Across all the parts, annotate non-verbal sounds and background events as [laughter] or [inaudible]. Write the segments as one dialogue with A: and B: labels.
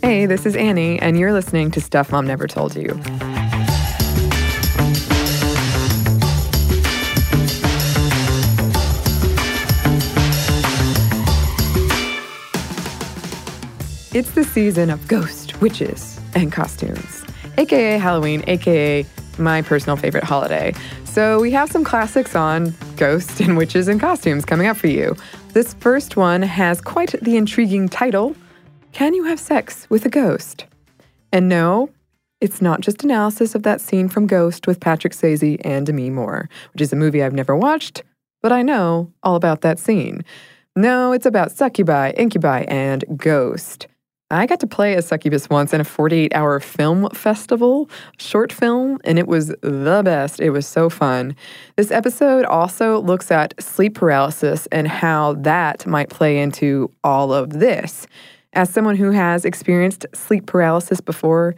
A: Hey, this is Annie, and you're listening to Stuff Mom Never Told You. It's the season of ghost, witches, and costumes, aka Halloween, aka my personal favorite holiday. So we have some classics on ghosts and witches and costumes coming up for you. This first one has quite the intriguing title Can You Have Sex with a Ghost? And no, it's not just analysis of that scene from Ghost with Patrick Swayze and Demi Moore, which is a movie I've never watched, but I know all about that scene. No, it's about succubi, incubi, and ghost. I got to play a succubus once in a 48 hour film festival, short film, and it was the best. It was so fun. This episode also looks at sleep paralysis and how that might play into all of this. As someone who has experienced sleep paralysis before,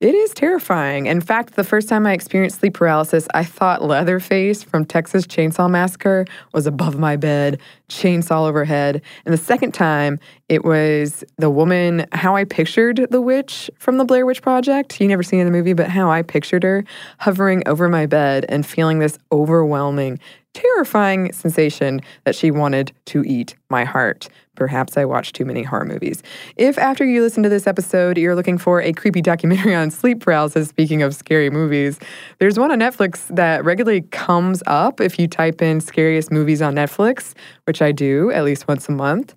A: it is terrifying. In fact, the first time I experienced sleep paralysis, I thought Leatherface from Texas Chainsaw Massacre was above my bed, chainsaw overhead. And the second time, it was the woman, how I pictured the witch from the Blair Witch Project. You never seen the movie, but how I pictured her hovering over my bed and feeling this overwhelming, terrifying sensation that she wanted to eat my heart. Perhaps I watched too many horror movies. If after you listen to this episode, you're looking for a creepy documentary [laughs] on sleep paralysis, speaking of scary movies, there's one on Netflix that regularly comes up if you type in scariest movies on Netflix, which I do at least once a month.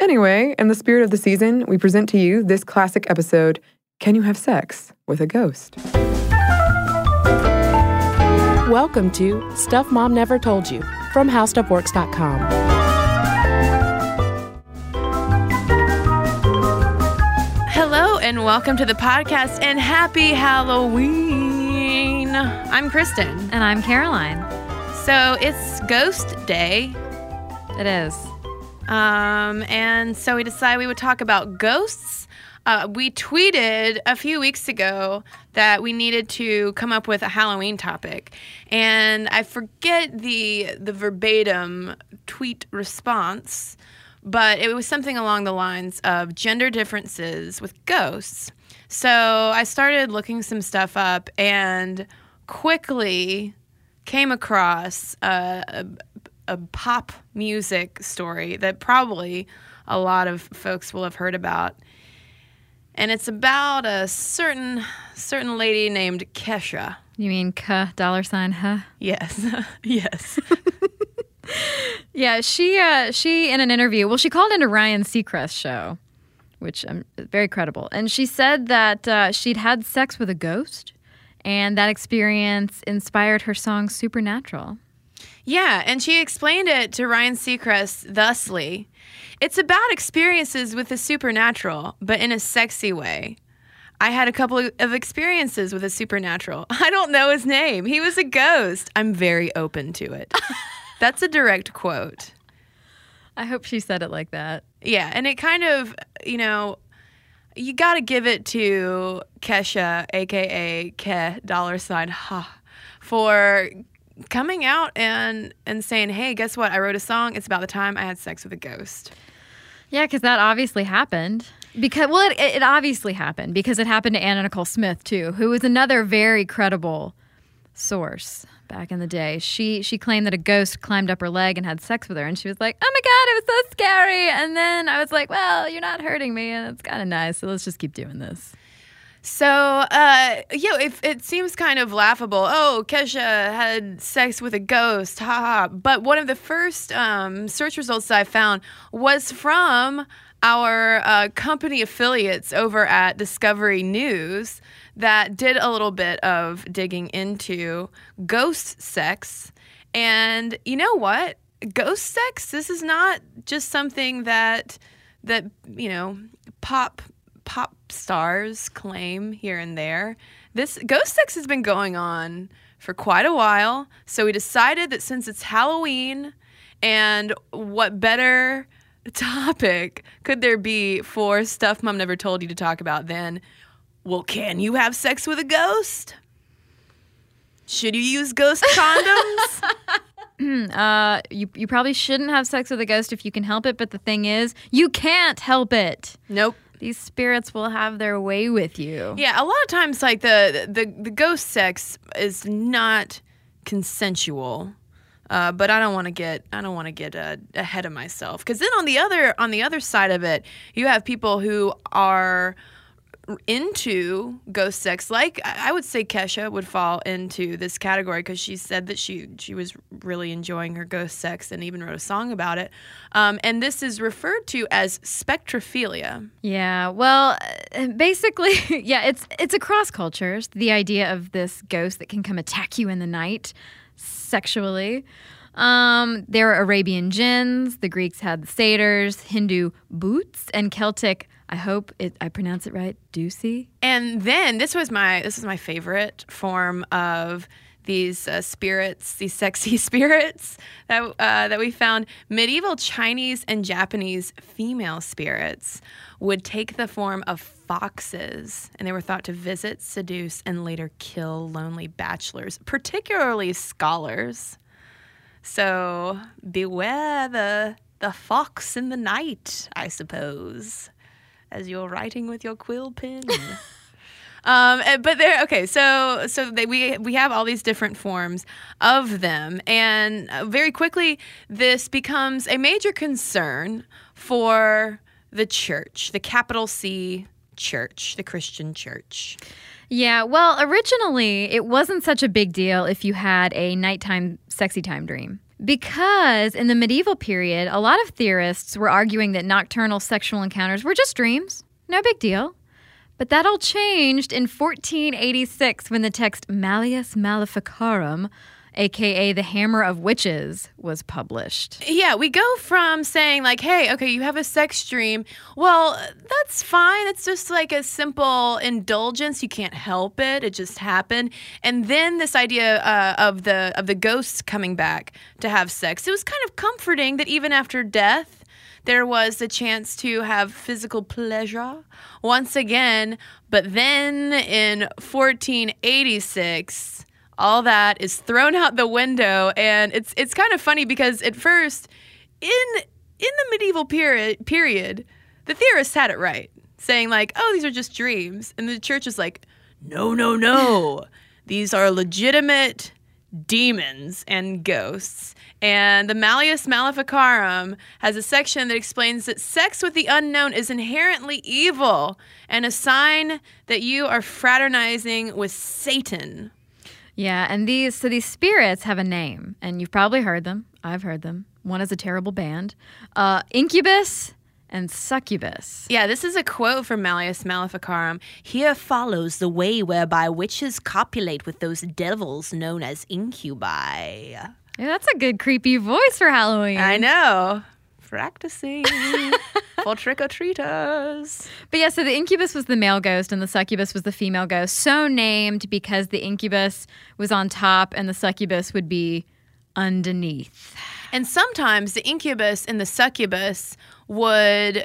A: Anyway, in the spirit of the season, we present to you this classic episode Can You Have Sex with a Ghost?
B: Welcome to Stuff Mom Never Told You from HowStuffWorks.com.
C: Hello and welcome to the podcast and happy Halloween. I'm Kristen.
D: And I'm Caroline.
C: So it's Ghost Day.
D: It is.
C: Um, and so we decided we would talk about ghosts. Uh, we tweeted a few weeks ago that we needed to come up with a Halloween topic, and I forget the the verbatim tweet response, but it was something along the lines of gender differences with ghosts. So I started looking some stuff up and quickly came across a, a, a pop music story that probably a lot of folks will have heard about. And it's about a certain certain lady named Kesha.
D: You mean K dollar sign huh?
C: Yes. [laughs] yes. [laughs]
D: Yeah, she uh she in an interview, well she called into Ryan Seacrest's show, which um very credible. And she said that uh, she'd had sex with a ghost and that experience inspired her song Supernatural.
C: Yeah, and she explained it to Ryan Seacrest thusly. It's about experiences with the supernatural, but in a sexy way. I had a couple of experiences with a supernatural. [laughs] I don't know his name. He was a ghost. I'm very open to it. [laughs] That's a direct quote.
D: I hope she said it like that.
C: Yeah, and it kind of, you know, you got to give it to Kesha, aka Ke dollar sign ha, for coming out and and saying, "Hey, guess what? I wrote a song. It's about the time I had sex with a ghost."
D: Yeah, because that obviously happened. Because well, it, it obviously happened because it happened to Anna Nicole Smith too, who was another very credible source back in the day. She she claimed that a ghost climbed up her leg and had sex with her, and she was like, "Oh my god, it was so scary." And then I was like, "Well, you're not hurting me, and it's kind of nice, so let's just keep doing this."
C: So, uh, yeah, it, it seems kind of laughable. Oh, Kesha had sex with a ghost, haha. But one of the first um, search results that I found was from our uh, company affiliates over at Discovery News that did a little bit of digging into ghost sex. And you know what? Ghost sex, this is not just something that that, you know, pop pop stars claim here and there. This ghost sex has been going on for quite a while. So we decided that since it's Halloween and what better [laughs] topic could there be for stuff mom never told you to talk about than well, can you have sex with a ghost? Should you use ghost [laughs] condoms?
D: Uh, you you probably shouldn't have sex with a ghost if you can help it, but the thing is, you can't help it.
C: nope.
D: These spirits will have their way with you.
C: Yeah, a lot of times like the the, the ghost sex is not consensual. Uh, but I don't want to get I don't want to get uh, ahead of myself because then on the other on the other side of it, you have people who are into ghost sex. Like I would say Kesha would fall into this category because she said that she she was really enjoying her ghost sex and even wrote a song about it. Um, and this is referred to as spectrophilia.
D: Yeah, well, uh, basically, [laughs] yeah, it's it's across cultures. The idea of this ghost that can come attack you in the night sexually. Um, there are Arabian jinns. The Greeks had the satyrs, Hindu bhoots, and Celtic. I hope it, I pronounce it right. Ducey.
C: And then this was my this is my favorite form of these uh, spirits, these sexy [laughs] spirits that uh, that we found. Medieval Chinese and Japanese female spirits would take the form of foxes, and they were thought to visit, seduce, and later kill lonely bachelors, particularly scholars. So beware the the fox in the night, I suppose, as you're writing with your quill pen. [laughs] Um, eh, but there, okay, so so they, we we have all these different forms of them, and uh, very quickly this becomes a major concern for the church, the capital C church, the Christian church.
D: Yeah, well, originally it wasn't such a big deal if you had a nighttime sexy time dream. Because in the medieval period, a lot of theorists were arguing that nocturnal sexual encounters were just dreams. No big deal. But that all changed in 1486 when the text Malleus Maleficarum, aka the Hammer of Witches, was published.
C: Yeah, we go from saying like, "Hey, okay, you have a sex dream. Well, that's fine. It's just like a simple indulgence. You can't help it. It just happened." And then this idea uh, of the of the ghosts coming back to have sex. It was kind of comforting that even after death, there was a chance to have physical pleasure once again. But then in 1486, all that is thrown out the window, and it's it's kind of funny because at first, in in the medieval period, period, the theorists had it right, saying like, "Oh, these are just dreams," and the church is like, "No, no, no, [laughs] these are legitimate." demons and ghosts. And the Malleus Maleficarum has a section that explains that sex with the unknown is inherently evil and a sign that you are fraternizing with Satan.
D: Yeah, and these so these spirits have a name, and you've probably heard them. I've heard them. One is a terrible band, uh, Incubus and Succubus.
C: Yeah, this is a quote from Malleus Maleficarum. Here follows the way whereby witches copulate with those devils known as incubi.
D: Yeah, that's a good creepy voice for Halloween.
C: I know. Practicing [laughs] for trick or treaters.
D: But yeah, so the incubus was the male ghost and the succubus was the female ghost. So named because the incubus was on top and the succubus would be underneath.
C: And sometimes the incubus and the succubus would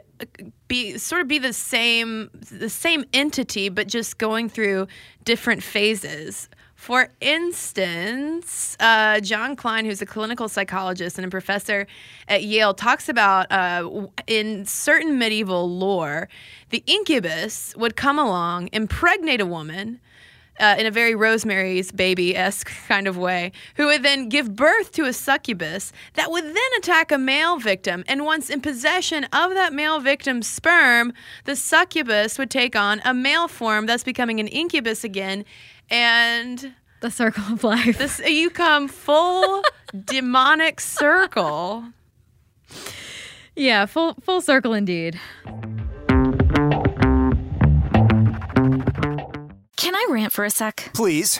C: be sort of be the same the same entity but just going through different phases. For instance, uh, John Klein, who's a clinical psychologist and a professor at Yale, talks about uh, in certain medieval lore, the incubus would come along, impregnate a woman. Uh, in a very Rosemary's Baby esque [laughs] kind of way, who would then give birth to a succubus that would then attack a male victim. And once in possession of that male victim's sperm, the succubus would take on a male form, thus becoming an incubus again and
D: the circle of life.
C: This you come full [laughs] demonic circle.
D: Yeah, full full circle indeed.
E: Can I rant for a sec?
F: Please.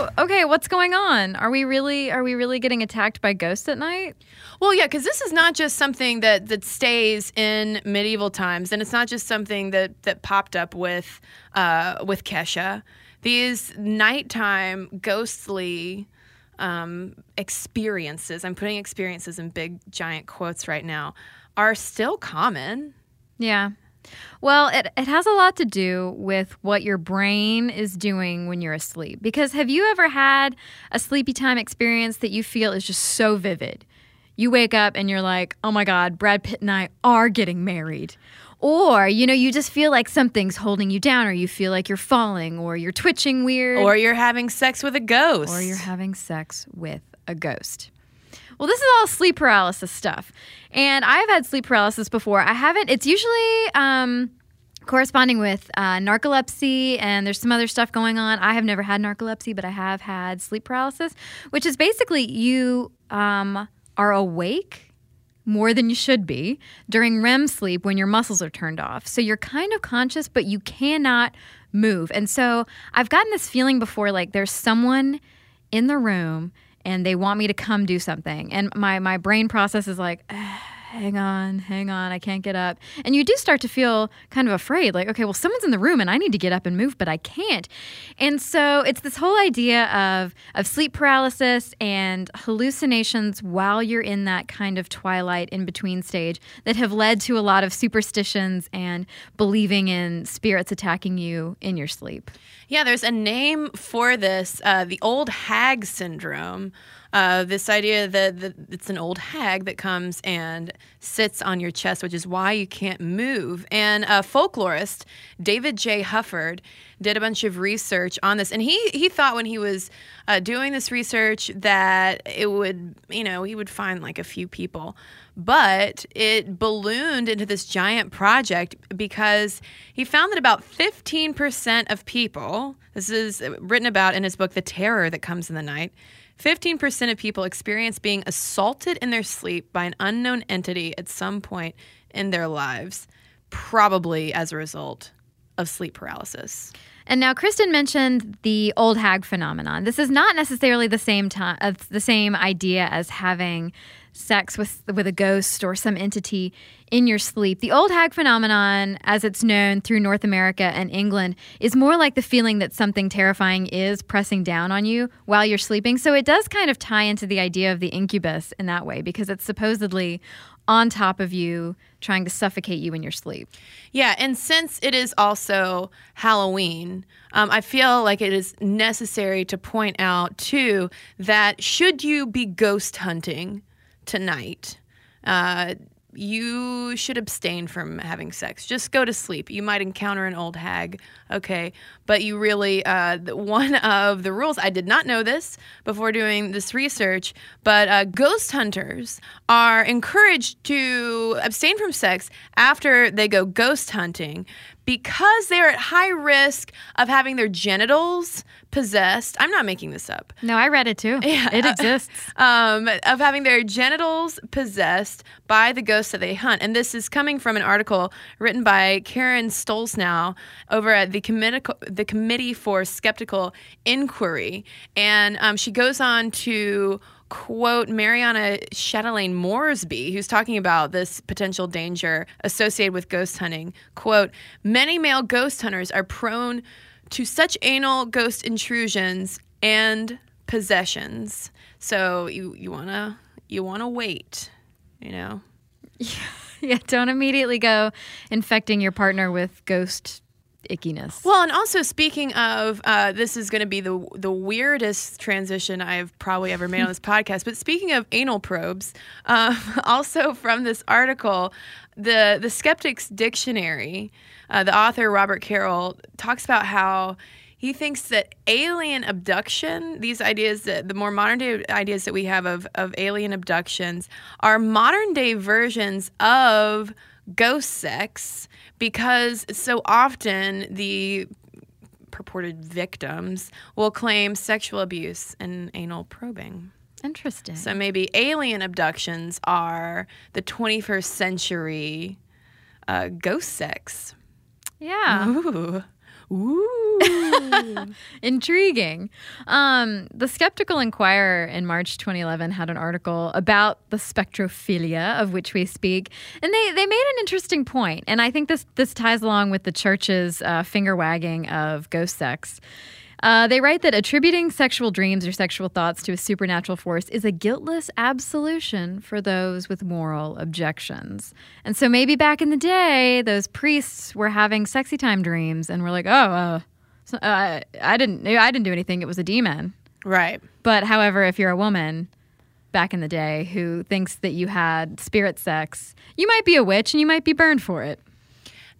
D: So, okay, what's going on? Are we really are we really getting attacked by ghosts at night?
C: Well, yeah, because this is not just something that that stays in medieval times, and it's not just something that that popped up with uh, with Kesha. These nighttime ghostly um, experiences. I'm putting experiences in big giant quotes right now. Are still common.
D: Yeah. Well, it, it has a lot to do with what your brain is doing when you're asleep. Because have you ever had a sleepy time experience that you feel is just so vivid? You wake up and you're like, oh my God, Brad Pitt and I are getting married. Or, you know, you just feel like something's holding you down, or you feel like you're falling, or you're twitching weird.
C: Or you're having sex with a ghost.
D: Or you're having sex with a ghost. Well, this is all sleep paralysis stuff. And I've had sleep paralysis before. I haven't, it's usually um, corresponding with uh, narcolepsy, and there's some other stuff going on. I have never had narcolepsy, but I have had sleep paralysis, which is basically you um, are awake more than you should be during REM sleep when your muscles are turned off. So you're kind of conscious, but you cannot move. And so I've gotten this feeling before like there's someone in the room and they want me to come do something. And my, my brain process is like, [sighs] "Ah, hang on, hang on, I can't get up. And you do start to feel kind of afraid, like, okay, well, someone's in the room and I need to get up and move, but I can't. And so it's this whole idea of, of sleep paralysis and hallucinations while you're in that kind of twilight in between stage that have led to a lot of superstitions and believing in spirits attacking you in your sleep.
C: Yeah, there's a name for this uh, the old hag syndrome. Uh, this idea that, that it's an old hag that comes and sits on your chest, which is why you can't move. And a folklorist, David J. Hufford, did a bunch of research on this. And he, he thought when he was uh, doing this research that it would, you know, he would find like a few people. But it ballooned into this giant project because he found that about 15% of people, this is written about in his book, The Terror That Comes in the Night, 15% of people experience being assaulted in their sleep by an unknown entity at some point in their lives, probably as a result of sleep paralysis.
D: And now Kristen mentioned the old hag phenomenon. This is not necessarily the same time uh, the same idea as having sex with with a ghost or some entity in your sleep. The old hag phenomenon, as it's known through North America and England, is more like the feeling that something terrifying is pressing down on you while you're sleeping. So it does kind of tie into the idea of the incubus in that way because it's supposedly on top of you trying to suffocate you in your sleep.
C: Yeah, and since it is also Halloween, um, I feel like it is necessary to point out too that should you be ghost hunting tonight, uh, you should abstain from having sex. Just go to sleep. You might encounter an old hag, okay? But you really, uh, [laughs] one of the rules, I did not know this before doing this research, but uh, ghost hunters are encouraged to abstain from sex after they go ghost hunting because they're at high risk of having their genitals possessed. I'm not making this up.
D: No, I read it too. [laughs] Yeah, it exists. [laughs]
C: Um, of having their genitals possessed by the ghosts that they hunt. And this is coming from an article written by Karen Stollznow over at the Committee, the Committee for Skeptical Inquiry. And um, she goes on to quote Mariana Chatelaine Moresby, who's talking about this potential danger associated with ghost hunting. Quote, many male ghost hunters are prone to such anal ghost intrusions and possessions. So you, you wanna you wanna wait, you know?
D: Yeah, [laughs] yeah, don't immediately go infecting your partner with ghost ickiness.
C: Well, and also speaking of, uh, this is going to be the the weirdest transition I've probably ever made on this [laughs] podcast. But speaking of anal probes, um, [laughs] also from this article, the the Skeptics Dictionary, uh, the author Robert Carroll talks about how. He thinks that alien abduction, these ideas that the more modern day ideas that we have of, of alien abductions, are modern day versions of ghost sex because so often the purported victims will claim sexual abuse and anal probing.
D: Interesting.
C: So maybe alien abductions are the 21st century uh, ghost sex.
D: Yeah.
C: Ooh. Ooh. [laughs]
D: Intriguing. Um, the Skeptical Inquirer in March 2011 had an article about the spectrophilia of which we speak, and they, they made an interesting point, and I think this this ties along with the church's uh, finger wagging of ghost sex. Uh, they write that attributing sexual dreams or sexual thoughts to a supernatural force is a guiltless absolution for those with moral objections. And so maybe back in the day, those priests were having sexy time dreams and were like, "Oh, uh, uh, I didn't, I didn't do anything. It was a demon."
C: Right.
D: But however, if you're a woman back in the day who thinks that you had spirit sex, you might be a witch and you might be burned for it.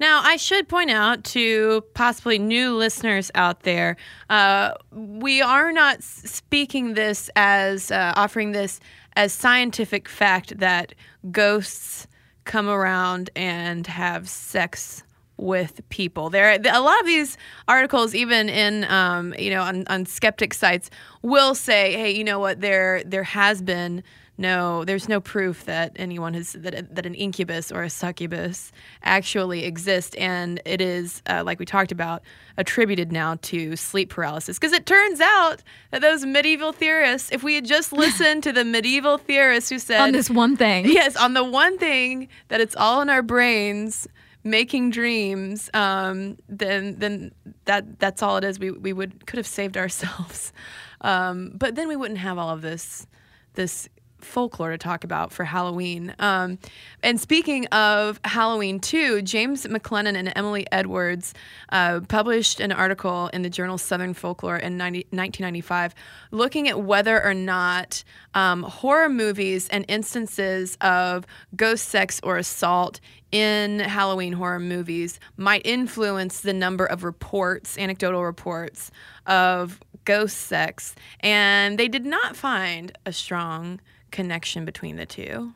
C: Now, I should point out to possibly new listeners out there, uh, we are not speaking this as uh, offering this as scientific fact that ghosts come around and have sex with people. There, a lot of these articles, even in um, you know on, on skeptic sites, will say, "Hey, you know what? There there has been." No, there's no proof that anyone has that that an incubus or a succubus actually exist, and it is uh, like we talked about attributed now to sleep paralysis. Because it turns out that those medieval theorists, if we had just [laughs] listened to the medieval theorists who said
D: on this one thing, [laughs]
C: yes, on the one thing that it's all in our brains making dreams, um, then then that that's all it is. We we would could have saved ourselves, [laughs] um, but then we wouldn't have all of this this folklore to talk about for Halloween. Um, and speaking of Halloween, too, James McClenon and Emily Edwards uh, published an article in the journal Southern Folklore in 90, 1995 looking at whether or not um, horror movies and instances of ghost sex or assault in Halloween horror movies might influence the number of reports, anecdotal reports of ghost sex. And they did not find a strong connection between the two.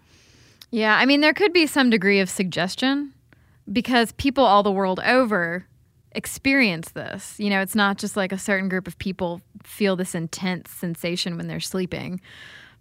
D: Yeah, I mean, there could be some degree of suggestion because people all the world over experience this. You know, it's not just like a certain group of people feel this intense sensation when they're sleeping.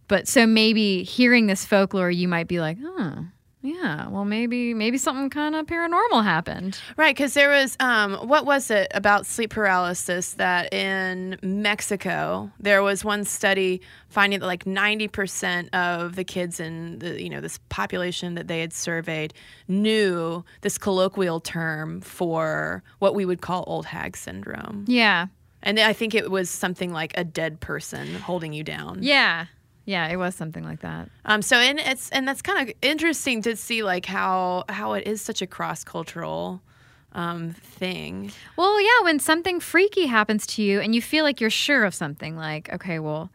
D: But so maybe hearing this folklore, you might be like, huh, yeah, well, maybe maybe something kind of paranormal happened.
C: Right, because there was um, what was it about sleep paralysis that in Mexico there was one study finding that like ninety percent of the kids in the you know this population that they had surveyed knew this colloquial term for what we would call old hag syndrome.
D: Yeah,
C: and I think it was something like a dead person holding you down.
D: Yeah. Yeah, it was something like that.
C: Um, so and it's and that's kind of interesting to see like how how it is such a cross cultural um, thing.
D: Well, yeah, when something freaky happens to you and you feel like you're sure of something, like okay, well,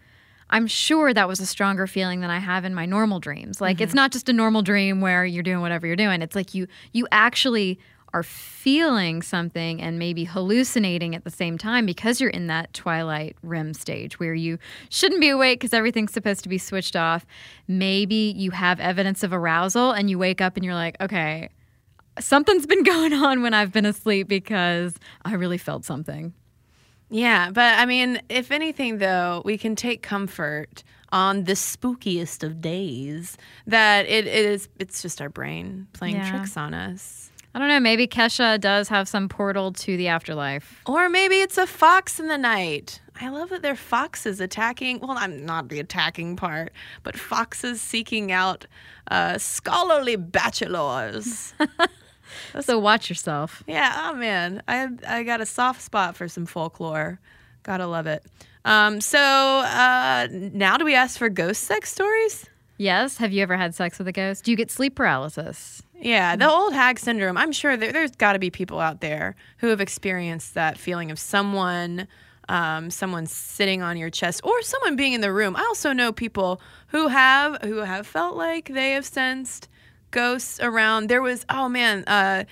D: I'm sure that was a stronger feeling than I have in my normal dreams. Like mm-hmm. it's not just a normal dream where you're doing whatever you're doing. It's like you you actually are feeling something and maybe hallucinating at the same time because you're in that twilight REM stage where you shouldn't be awake because everything's supposed to be switched off. Maybe you have evidence of arousal and you wake up and you're like, okay, something's been [laughs] going on when I've been asleep because I really felt something.
C: Yeah, but I mean, if anything, though, we can take comfort on the spookiest of days that it, it is it's just our brain playing yeah. tricks on us.
D: I don't know. Maybe Kesha does have some portal to the afterlife.
C: Or maybe it's a fox in the night. I love that they're foxes attacking. Well, I'm not the attacking part, but foxes seeking out uh, scholarly bachelors. [laughs]
D: so watch yourself.
C: Yeah. Oh man, I I got a soft spot for some folklore. Gotta love it. Um, so uh, now, do we ask for ghost sex stories?
D: Yes. Have you ever had sex with a ghost? Do you get sleep paralysis?
C: Yeah, the old hag syndrome. I'm sure there, has got to be people out there who have experienced that feeling of someone, um, someone sitting on your chest, or someone being in the room. I also know people who have who have felt like they have sensed ghosts around. There was oh man, uh,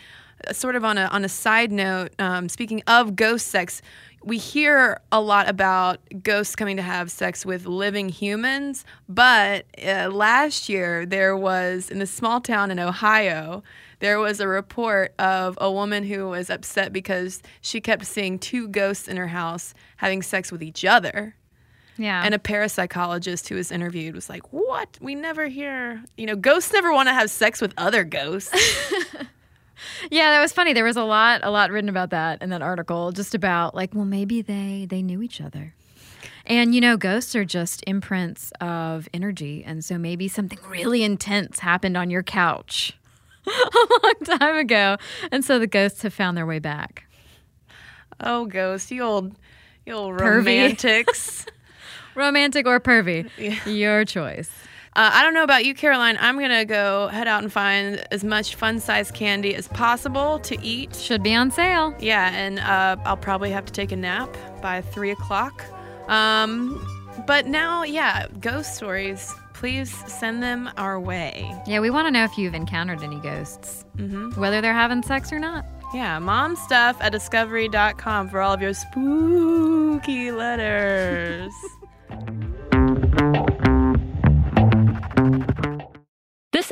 C: sort of on a on a side note. Um, speaking of ghost sex, we hear a lot about ghosts coming to have sex with living humans, but uh, last year there was in a small town in Ohio, there was a report of a woman who was upset because she kept seeing two ghosts in her house having sex with each other.
D: Yeah.
C: And a parapsychologist who was interviewed was like, "What? We never hear, you know, ghosts never want to have sex with other ghosts." [laughs]
D: yeah, that was funny. There was a lot, a lot written about that in that article, just about like, well, maybe they they knew each other. And you know, ghosts are just imprints of energy, and so maybe something really intense happened on your couch [laughs] a long time ago, and so the ghosts have found their way back.
C: Oh, ghosts, you old, you old romantics, [laughs]
D: romantic or pervy, yeah. your choice.
C: Uh, I don't know about you, Caroline. I'm going to go head out and find as much fun sized candy as possible to eat.
D: Should be on sale.
C: Yeah, and uh, I'll probably have to take a nap by three o'clock. Um, but now, yeah, ghost stories. Please send them our way.
D: Yeah, we want to know if you've encountered any ghosts, mm-hmm. whether they're having sex or not.
C: Yeah, mom stuff at discovery.com for all of your spooky letters. [laughs]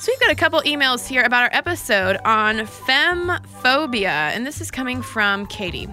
C: So we've got a couple emails here about our episode on femphobia, and this is coming from Katie.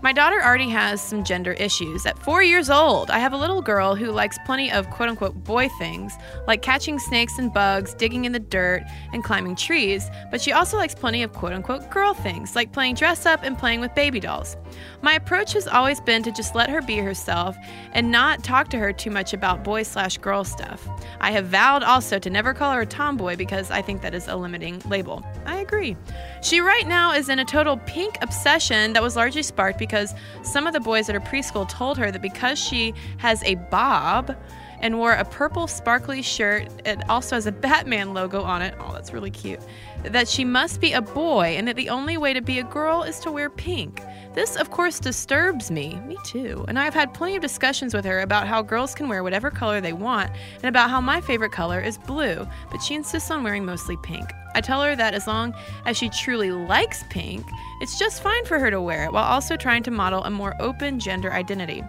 C: My daughter already has some gender issues. At four years old, I have a little girl who likes plenty of quote unquote boy things, like catching snakes and bugs, digging in the dirt, and climbing trees, but she also likes plenty of quote unquote girl things, like playing dress up and playing with baby dolls. My approach has always been to just let her be herself and not talk to her too much about boy slash girl stuff. I have vowed also to never call her a tomboy because I think that is a limiting label. I agree. She right now is in a total pink obsession that was largely sparked because some of the boys at her preschool told her that because she has a bob and wore a purple sparkly shirt, it also has a Batman logo on it. Oh, that's really cute. That she must be a boy and that the only way to be a girl is to wear pink. This, of course, disturbs me. Me too. And I've had plenty of discussions with her about how girls can wear whatever color they want and about how my favorite color is blue, but she insists on wearing mostly pink. I tell her that as long as she truly likes pink, it's just fine for her to wear it while also trying to model a more open gender identity.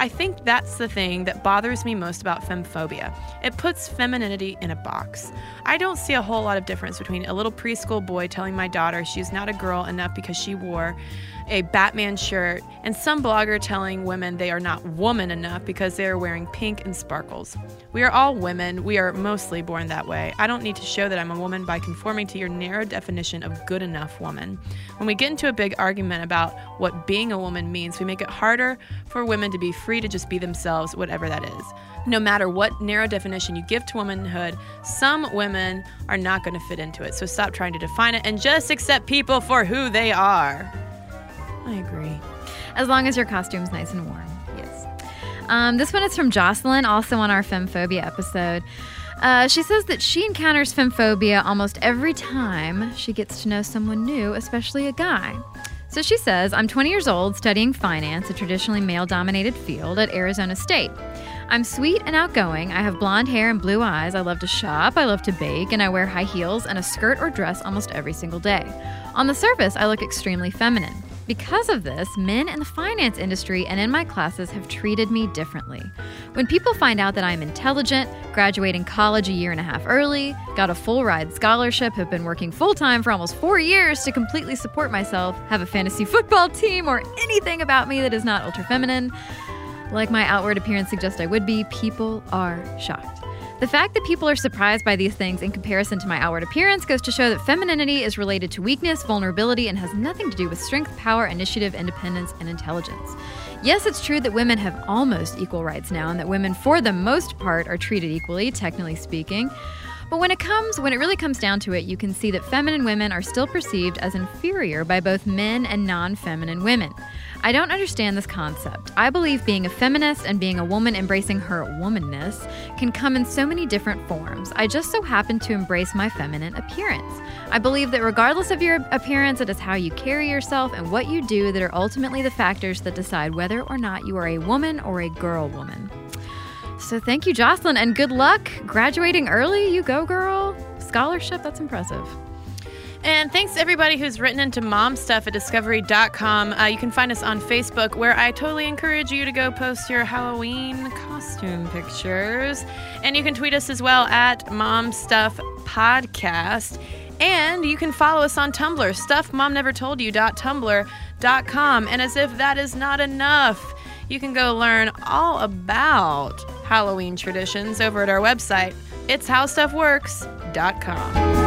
C: I think that's the thing that bothers me most about femphobia. It puts femininity in a box. I don't see a whole lot of difference between a little preschool boy telling my daughter she's not a girl enough because she wore a Batman shirt, and some blogger telling women they are not woman enough because they are wearing pink and sparkles. We are all women. We are mostly born that way. I don't need to show that I'm a woman by conforming to your narrow definition of good enough woman. When we get into a big argument about what being a woman means, we make it harder for women to be free to just be themselves, whatever that is. No matter what narrow definition you give to womanhood, some women are not going to fit into it. So stop trying to define it and just accept people for who they are. I agree.
D: As long as your costume's nice and warm. Yes. Um, this one is from Jocelyn, also on our femphobia episode. Uh, she says that she encounters femphobia almost every time she gets to know someone new, especially a guy. So she says, I'm 20 years old, studying finance, a traditionally male dominated field at Arizona State. I'm sweet and outgoing. I have blonde hair and blue eyes. I love to shop. I love to bake. And I wear high heels and a skirt or dress almost every single day. On the surface, I look extremely feminine. Because of this, men in the finance industry and in my classes have treated me differently. When people find out that I'm intelligent, graduating college a year and a half early, got a full ride scholarship, have been working full time for almost four years to completely support myself, have a fantasy football team, or anything about me that is not ultra feminine, like my outward appearance suggests I would be, people are shocked. The fact that people are surprised by these things in comparison to my outward appearance goes to show that femininity is related to weakness, vulnerability, and has nothing to do with strength, power, initiative, independence, and intelligence. Yes, it's true that women have almost equal rights now, and that women, for the most part, are treated equally, technically speaking. But when it comes, when it really comes down to it, you can see that feminine women are still perceived as inferior by both men and non-feminine women. I don't understand this concept. I believe being a feminist and being a woman embracing her womanness can come in so many different forms. I just so happen to embrace my feminine appearance. I believe that regardless of your appearance, it is how you carry yourself and what you do that are ultimately the factors that decide whether or not you are a woman or a girl woman. So thank you, Jocelyn, and good luck graduating early. You go, girl. Scholarship, that's impressive.
C: And thanks to everybody who's written into momstuff at discovery.com. Uh, you can find us on Facebook, where I totally encourage you to go post your Halloween costume pictures. And you can tweet us as well at momstuffpodcast. And you can follow us on Tumblr, stuffmomnevertoldyou.tumblr.com. And as if that is not enough, you can go learn all about Halloween traditions over at our website. It's howstuffworks.com.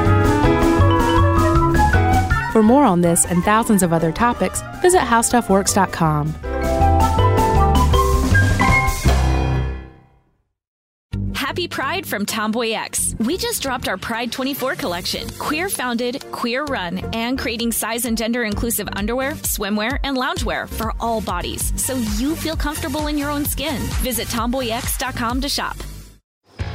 B: For more on this and thousands of other topics, visit howstuffworks.com.
E: Happy Pride from Tomboy X. We just dropped our Pride 24 collection. Queer founded, queer run, and creating size and gender inclusive underwear, swimwear, and loungewear for all bodies so you feel comfortable in your own skin. Visit tomboyx.com to shop.